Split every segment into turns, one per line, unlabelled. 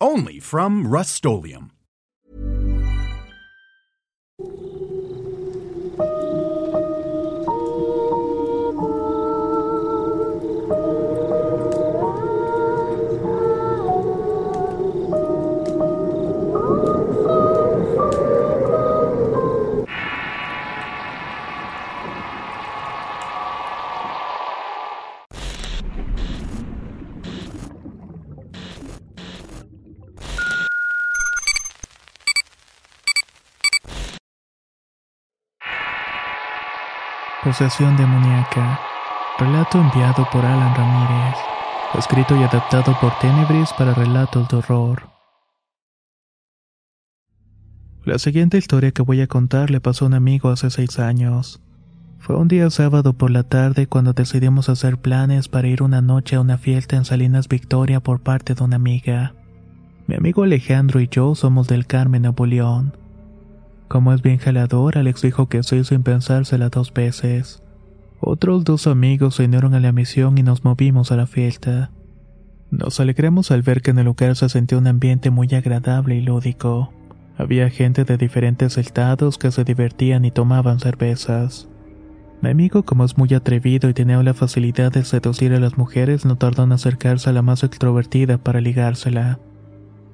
Only from Rust
Posesión demoníaca. Relato enviado por Alan Ramírez. Escrito y adaptado por Tenebris para relatos de horror. La siguiente historia que voy a contar le pasó a un amigo hace seis años. Fue un día sábado por la tarde cuando decidimos hacer planes para ir una noche a una fiesta en Salinas Victoria por parte de una amiga. Mi amigo Alejandro y yo somos del Carmen, Nuevo León. Como es bien jalador, Alex dijo que sí sin pensársela dos veces. Otros dos amigos se unieron a la misión y nos movimos a la fiesta. Nos alegramos al ver que en el lugar se sentía un ambiente muy agradable y lúdico. Había gente de diferentes estados que se divertían y tomaban cervezas. Mi amigo, como es muy atrevido y tenía la facilidad de seducir a las mujeres, no tardó en acercarse a la más extrovertida para ligársela.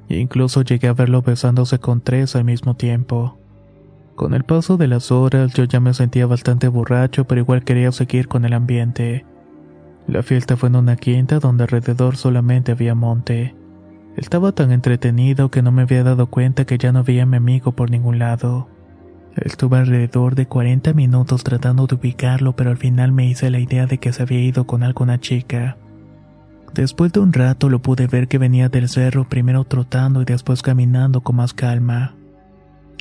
Incluso llegué a verlo besándose con tres al mismo tiempo. Con el paso de las horas yo ya me sentía bastante borracho, pero igual quería seguir con el ambiente. La fiesta fue en una quinta donde alrededor solamente había monte. Estaba tan entretenido que no me había dado cuenta que ya no veía a mi amigo por ningún lado. Estuve alrededor de 40 minutos tratando de ubicarlo, pero al final me hice la idea de que se había ido con alguna chica. Después de un rato lo pude ver que venía del cerro primero trotando y después caminando con más calma.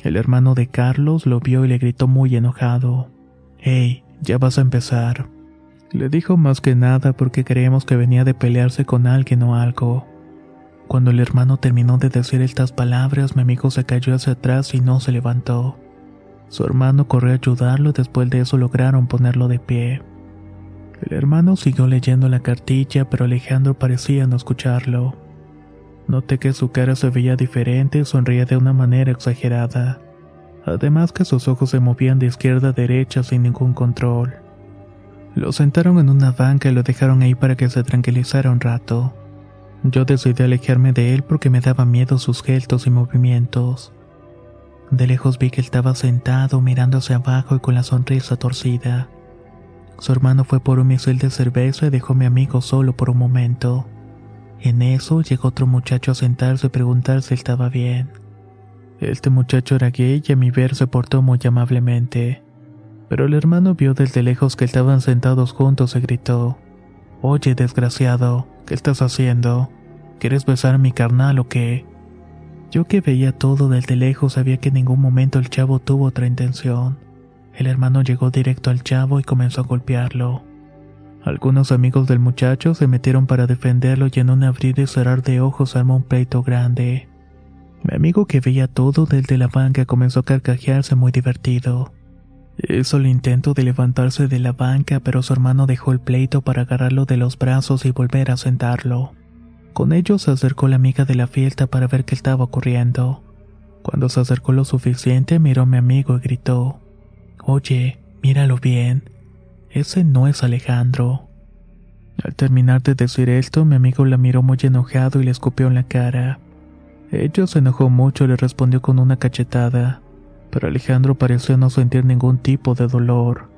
El hermano de Carlos lo vio y le gritó muy enojado. Hey, ya vas a empezar. Le dijo más que nada porque creemos que venía de pelearse con alguien o algo. Cuando el hermano terminó de decir estas palabras, mi amigo se cayó hacia atrás y no se levantó. Su hermano corrió a ayudarlo y después de eso lograron ponerlo de pie. El hermano siguió leyendo la cartilla, pero Alejandro parecía no escucharlo. Noté que su cara se veía diferente y sonría de una manera exagerada. Además que sus ojos se movían de izquierda a derecha sin ningún control. Lo sentaron en una banca y lo dejaron ahí para que se tranquilizara un rato. Yo decidí alejarme de él porque me daba miedo sus gestos y movimientos. De lejos vi que él estaba sentado mirando hacia abajo y con la sonrisa torcida. Su hermano fue por un misil de cerveza y dejó a mi amigo solo por un momento. En eso llegó otro muchacho a sentarse y preguntar si estaba bien. Este muchacho era gay y a mi ver se portó muy amablemente. Pero el hermano vio desde lejos que estaban sentados juntos y gritó: Oye, desgraciado, ¿qué estás haciendo? ¿Quieres besar a mi carnal o qué? Yo que veía todo desde lejos sabía que en ningún momento el chavo tuvo otra intención. El hermano llegó directo al chavo y comenzó a golpearlo. Algunos amigos del muchacho se metieron para defenderlo y en un abrir y cerrar de ojos armó un pleito grande. Mi amigo que veía todo desde la banca comenzó a carcajearse muy divertido. Hizo el intento de levantarse de la banca, pero su hermano dejó el pleito para agarrarlo de los brazos y volver a sentarlo. Con ello se acercó la amiga de la fiesta para ver qué estaba ocurriendo. Cuando se acercó lo suficiente, miró a mi amigo y gritó: Oye, míralo bien. Ese no es Alejandro. Al terminar de decir esto, mi amigo la miró muy enojado y le escupió en la cara. Ella se enojó mucho y le respondió con una cachetada, pero Alejandro pareció no sentir ningún tipo de dolor.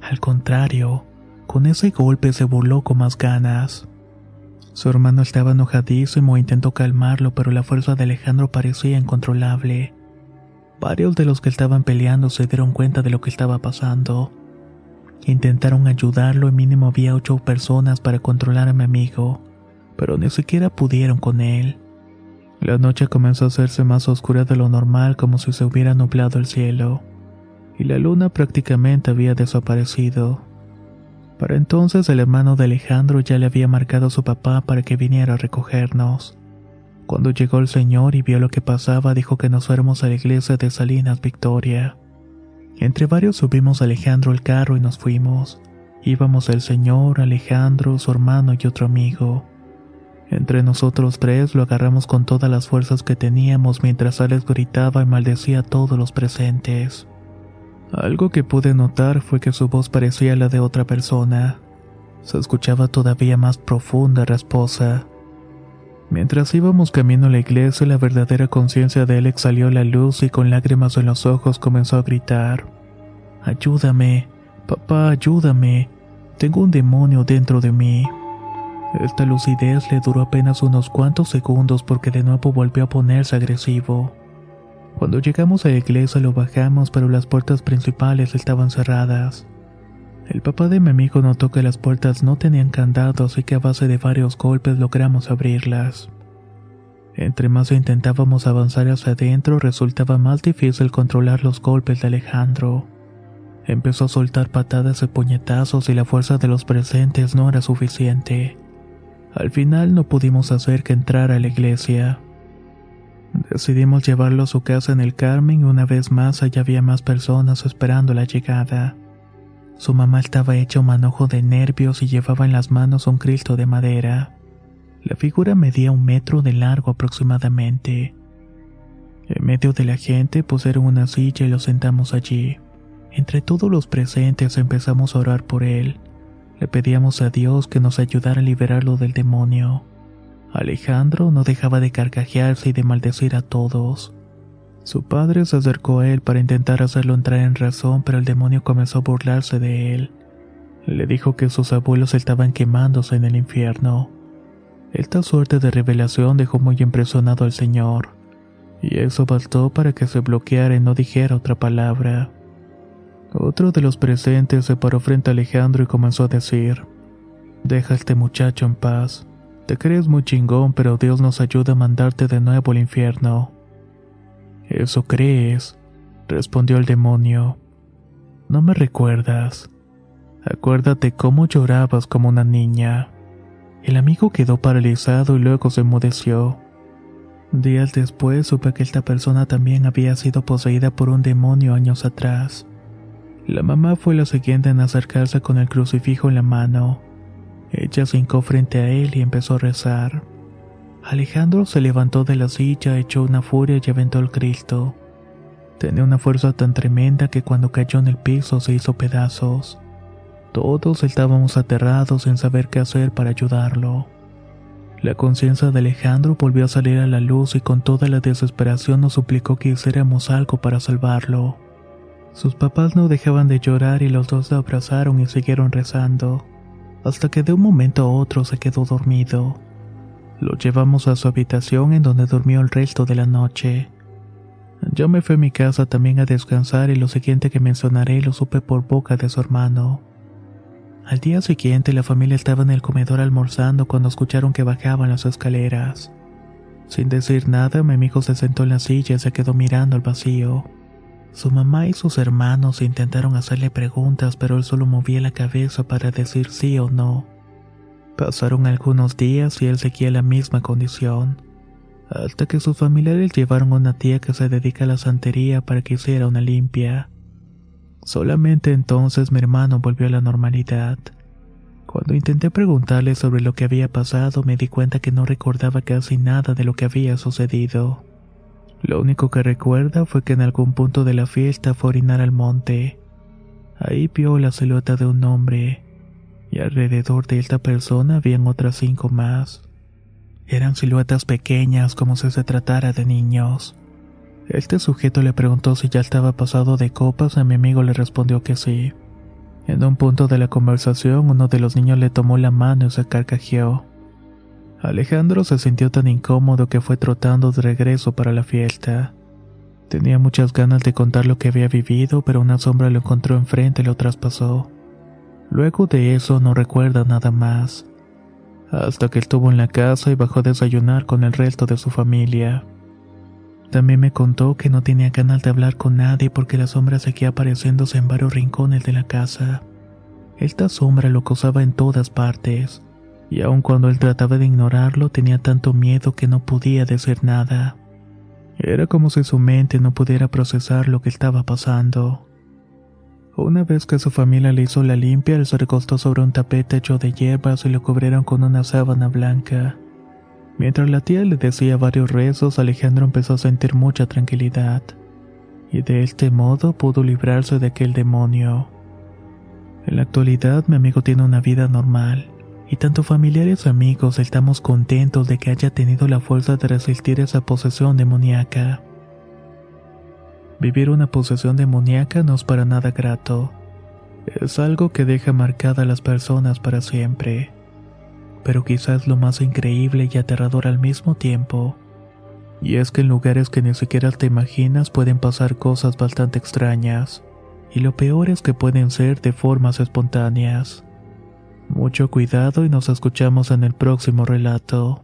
Al contrario, con ese golpe se burló con más ganas. Su hermano estaba enojadísimo e intentó calmarlo, pero la fuerza de Alejandro parecía incontrolable. Varios de los que estaban peleando se dieron cuenta de lo que estaba pasando. Intentaron ayudarlo y mínimo había ocho personas para controlar a mi amigo, pero ni siquiera pudieron con él. La noche comenzó a hacerse más oscura de lo normal como si se hubiera nublado el cielo, y la luna prácticamente había desaparecido. Para entonces el hermano de Alejandro ya le había marcado a su papá para que viniera a recogernos. Cuando llegó el señor y vio lo que pasaba, dijo que nos fuéramos a la iglesia de Salinas Victoria. Entre varios subimos a Alejandro el carro y nos fuimos. Íbamos el señor, Alejandro, su hermano y otro amigo. Entre nosotros tres lo agarramos con todas las fuerzas que teníamos mientras Alex gritaba y maldecía a todos los presentes. Algo que pude notar fue que su voz parecía la de otra persona. Se escuchaba todavía más profunda rasposa. Mientras íbamos camino a la iglesia, la verdadera conciencia de Alex salió a la luz y con lágrimas en los ojos comenzó a gritar. Ayúdame, papá, ayúdame. Tengo un demonio dentro de mí. Esta lucidez le duró apenas unos cuantos segundos porque de nuevo volvió a ponerse agresivo. Cuando llegamos a la iglesia lo bajamos, pero las puertas principales estaban cerradas. El papá de mi amigo notó que las puertas no tenían candados y que a base de varios golpes logramos abrirlas. Entre más intentábamos avanzar hacia adentro, resultaba más difícil controlar los golpes de Alejandro. Empezó a soltar patadas y puñetazos y la fuerza de los presentes no era suficiente. Al final no pudimos hacer que entrara a la iglesia. Decidimos llevarlo a su casa en el Carmen y una vez más allá había más personas esperando la llegada. Su mamá estaba hecha un manojo de nervios y llevaba en las manos un Cristo de madera. La figura medía un metro de largo aproximadamente. En medio de la gente pusieron una silla y lo sentamos allí. Entre todos los presentes empezamos a orar por él. Le pedíamos a Dios que nos ayudara a liberarlo del demonio. Alejandro no dejaba de carcajearse y de maldecir a todos. Su padre se acercó a él para intentar hacerlo entrar en razón, pero el demonio comenzó a burlarse de él. Le dijo que sus abuelos estaban quemándose en el infierno. Esta suerte de revelación dejó muy impresionado al señor, y eso bastó para que se bloqueara y no dijera otra palabra. Otro de los presentes se paró frente a Alejandro y comenzó a decir, Deja este muchacho en paz. Te crees muy chingón, pero Dios nos ayuda a mandarte de nuevo al infierno. Eso crees, respondió el demonio. No me recuerdas. Acuérdate cómo llorabas como una niña. El amigo quedó paralizado y luego se enmudeció. Días después supe que esta persona también había sido poseída por un demonio años atrás. La mamá fue la siguiente en acercarse con el crucifijo en la mano. Ella se hincó frente a él y empezó a rezar. Alejandro se levantó de la silla, echó una furia y aventó el Cristo. Tenía una fuerza tan tremenda que cuando cayó en el piso se hizo pedazos. Todos estábamos aterrados sin saber qué hacer para ayudarlo. La conciencia de Alejandro volvió a salir a la luz y con toda la desesperación nos suplicó que hiciéramos algo para salvarlo. Sus papás no dejaban de llorar y los dos se abrazaron y siguieron rezando, hasta que de un momento a otro se quedó dormido. Lo llevamos a su habitación en donde durmió el resto de la noche. Yo me fui a mi casa también a descansar y lo siguiente que mencionaré lo supe por boca de su hermano. Al día siguiente la familia estaba en el comedor almorzando cuando escucharon que bajaban las escaleras. Sin decir nada, mi amigo se sentó en la silla y se quedó mirando al vacío. Su mamá y sus hermanos intentaron hacerle preguntas, pero él solo movía la cabeza para decir sí o no. Pasaron algunos días y él seguía la misma condición, hasta que sus familiares llevaron a una tía que se dedica a la santería para que hiciera una limpia. Solamente entonces mi hermano volvió a la normalidad. Cuando intenté preguntarle sobre lo que había pasado me di cuenta que no recordaba casi nada de lo que había sucedido. Lo único que recuerda fue que en algún punto de la fiesta fue a orinar al monte. Ahí vio la silueta de un hombre y alrededor de esta persona habían otras cinco más. Eran siluetas pequeñas como si se tratara de niños. Este sujeto le preguntó si ya estaba pasado de copas, a mi amigo le respondió que sí. En un punto de la conversación, uno de los niños le tomó la mano y se carcajeó. Alejandro se sintió tan incómodo que fue trotando de regreso para la fiesta. Tenía muchas ganas de contar lo que había vivido, pero una sombra lo encontró enfrente y lo traspasó. Luego de eso no recuerda nada más. hasta que estuvo en la casa y bajó a desayunar con el resto de su familia. También me contó que no tenía ganas de hablar con nadie porque la sombra seguía apareciéndose en varios rincones de la casa. Esta sombra lo acosaba en todas partes, y aun cuando él trataba de ignorarlo tenía tanto miedo que no podía decir nada. Era como si su mente no pudiera procesar lo que estaba pasando. Una vez que su familia le hizo la limpia, él se recostó sobre un tapete hecho de hierbas y lo cubrieron con una sábana blanca. Mientras la tía le decía varios rezos, Alejandro empezó a sentir mucha tranquilidad, y de este modo pudo librarse de aquel demonio. En la actualidad mi amigo tiene una vida normal, y tanto familiares y amigos estamos contentos de que haya tenido la fuerza de resistir esa posesión demoníaca. Vivir una posesión demoníaca no es para nada grato. Es algo que deja marcada a las personas para siempre. Pero quizás lo más increíble y aterrador al mismo tiempo. Y es que en lugares que ni siquiera te imaginas pueden pasar cosas bastante extrañas. Y lo peor es que pueden ser de formas espontáneas. Mucho cuidado y nos escuchamos en el próximo relato.